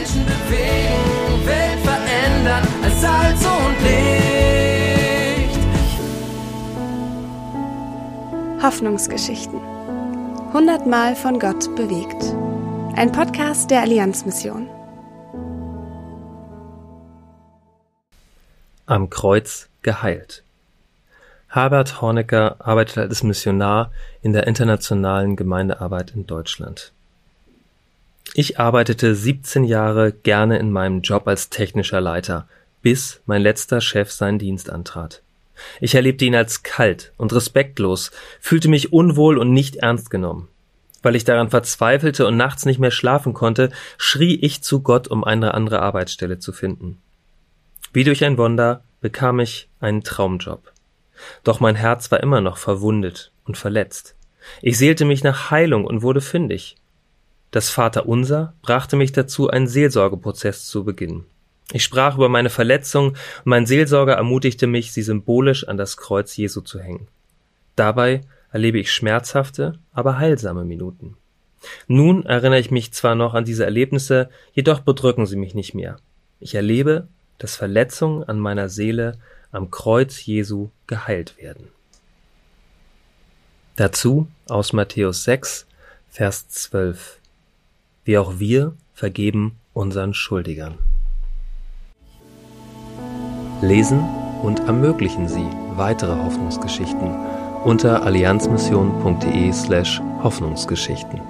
Menschen bewegen, Welt verändern als Salz und Licht. Hoffnungsgeschichten. Hundertmal von Gott bewegt. Ein Podcast der Allianzmission. Am Kreuz geheilt. Herbert Hornecker arbeitet als Missionar in der internationalen Gemeindearbeit in Deutschland. Ich arbeitete 17 Jahre gerne in meinem Job als technischer Leiter, bis mein letzter Chef seinen Dienst antrat. Ich erlebte ihn als kalt und respektlos, fühlte mich unwohl und nicht ernst genommen. Weil ich daran verzweifelte und nachts nicht mehr schlafen konnte, schrie ich zu Gott, um eine andere Arbeitsstelle zu finden. Wie durch ein Wunder bekam ich einen Traumjob. Doch mein Herz war immer noch verwundet und verletzt. Ich seelte mich nach Heilung und wurde fündig. Das Vaterunser brachte mich dazu, einen Seelsorgeprozess zu beginnen. Ich sprach über meine Verletzung und mein Seelsorger ermutigte mich, sie symbolisch an das Kreuz Jesu zu hängen. Dabei erlebe ich schmerzhafte, aber heilsame Minuten. Nun erinnere ich mich zwar noch an diese Erlebnisse, jedoch bedrücken sie mich nicht mehr. Ich erlebe, dass Verletzungen an meiner Seele am Kreuz Jesu geheilt werden. Dazu aus Matthäus 6, Vers 12. Wie auch wir vergeben unseren Schuldigern. Lesen und ermöglichen Sie weitere Hoffnungsgeschichten unter allianzmission.de slash Hoffnungsgeschichten.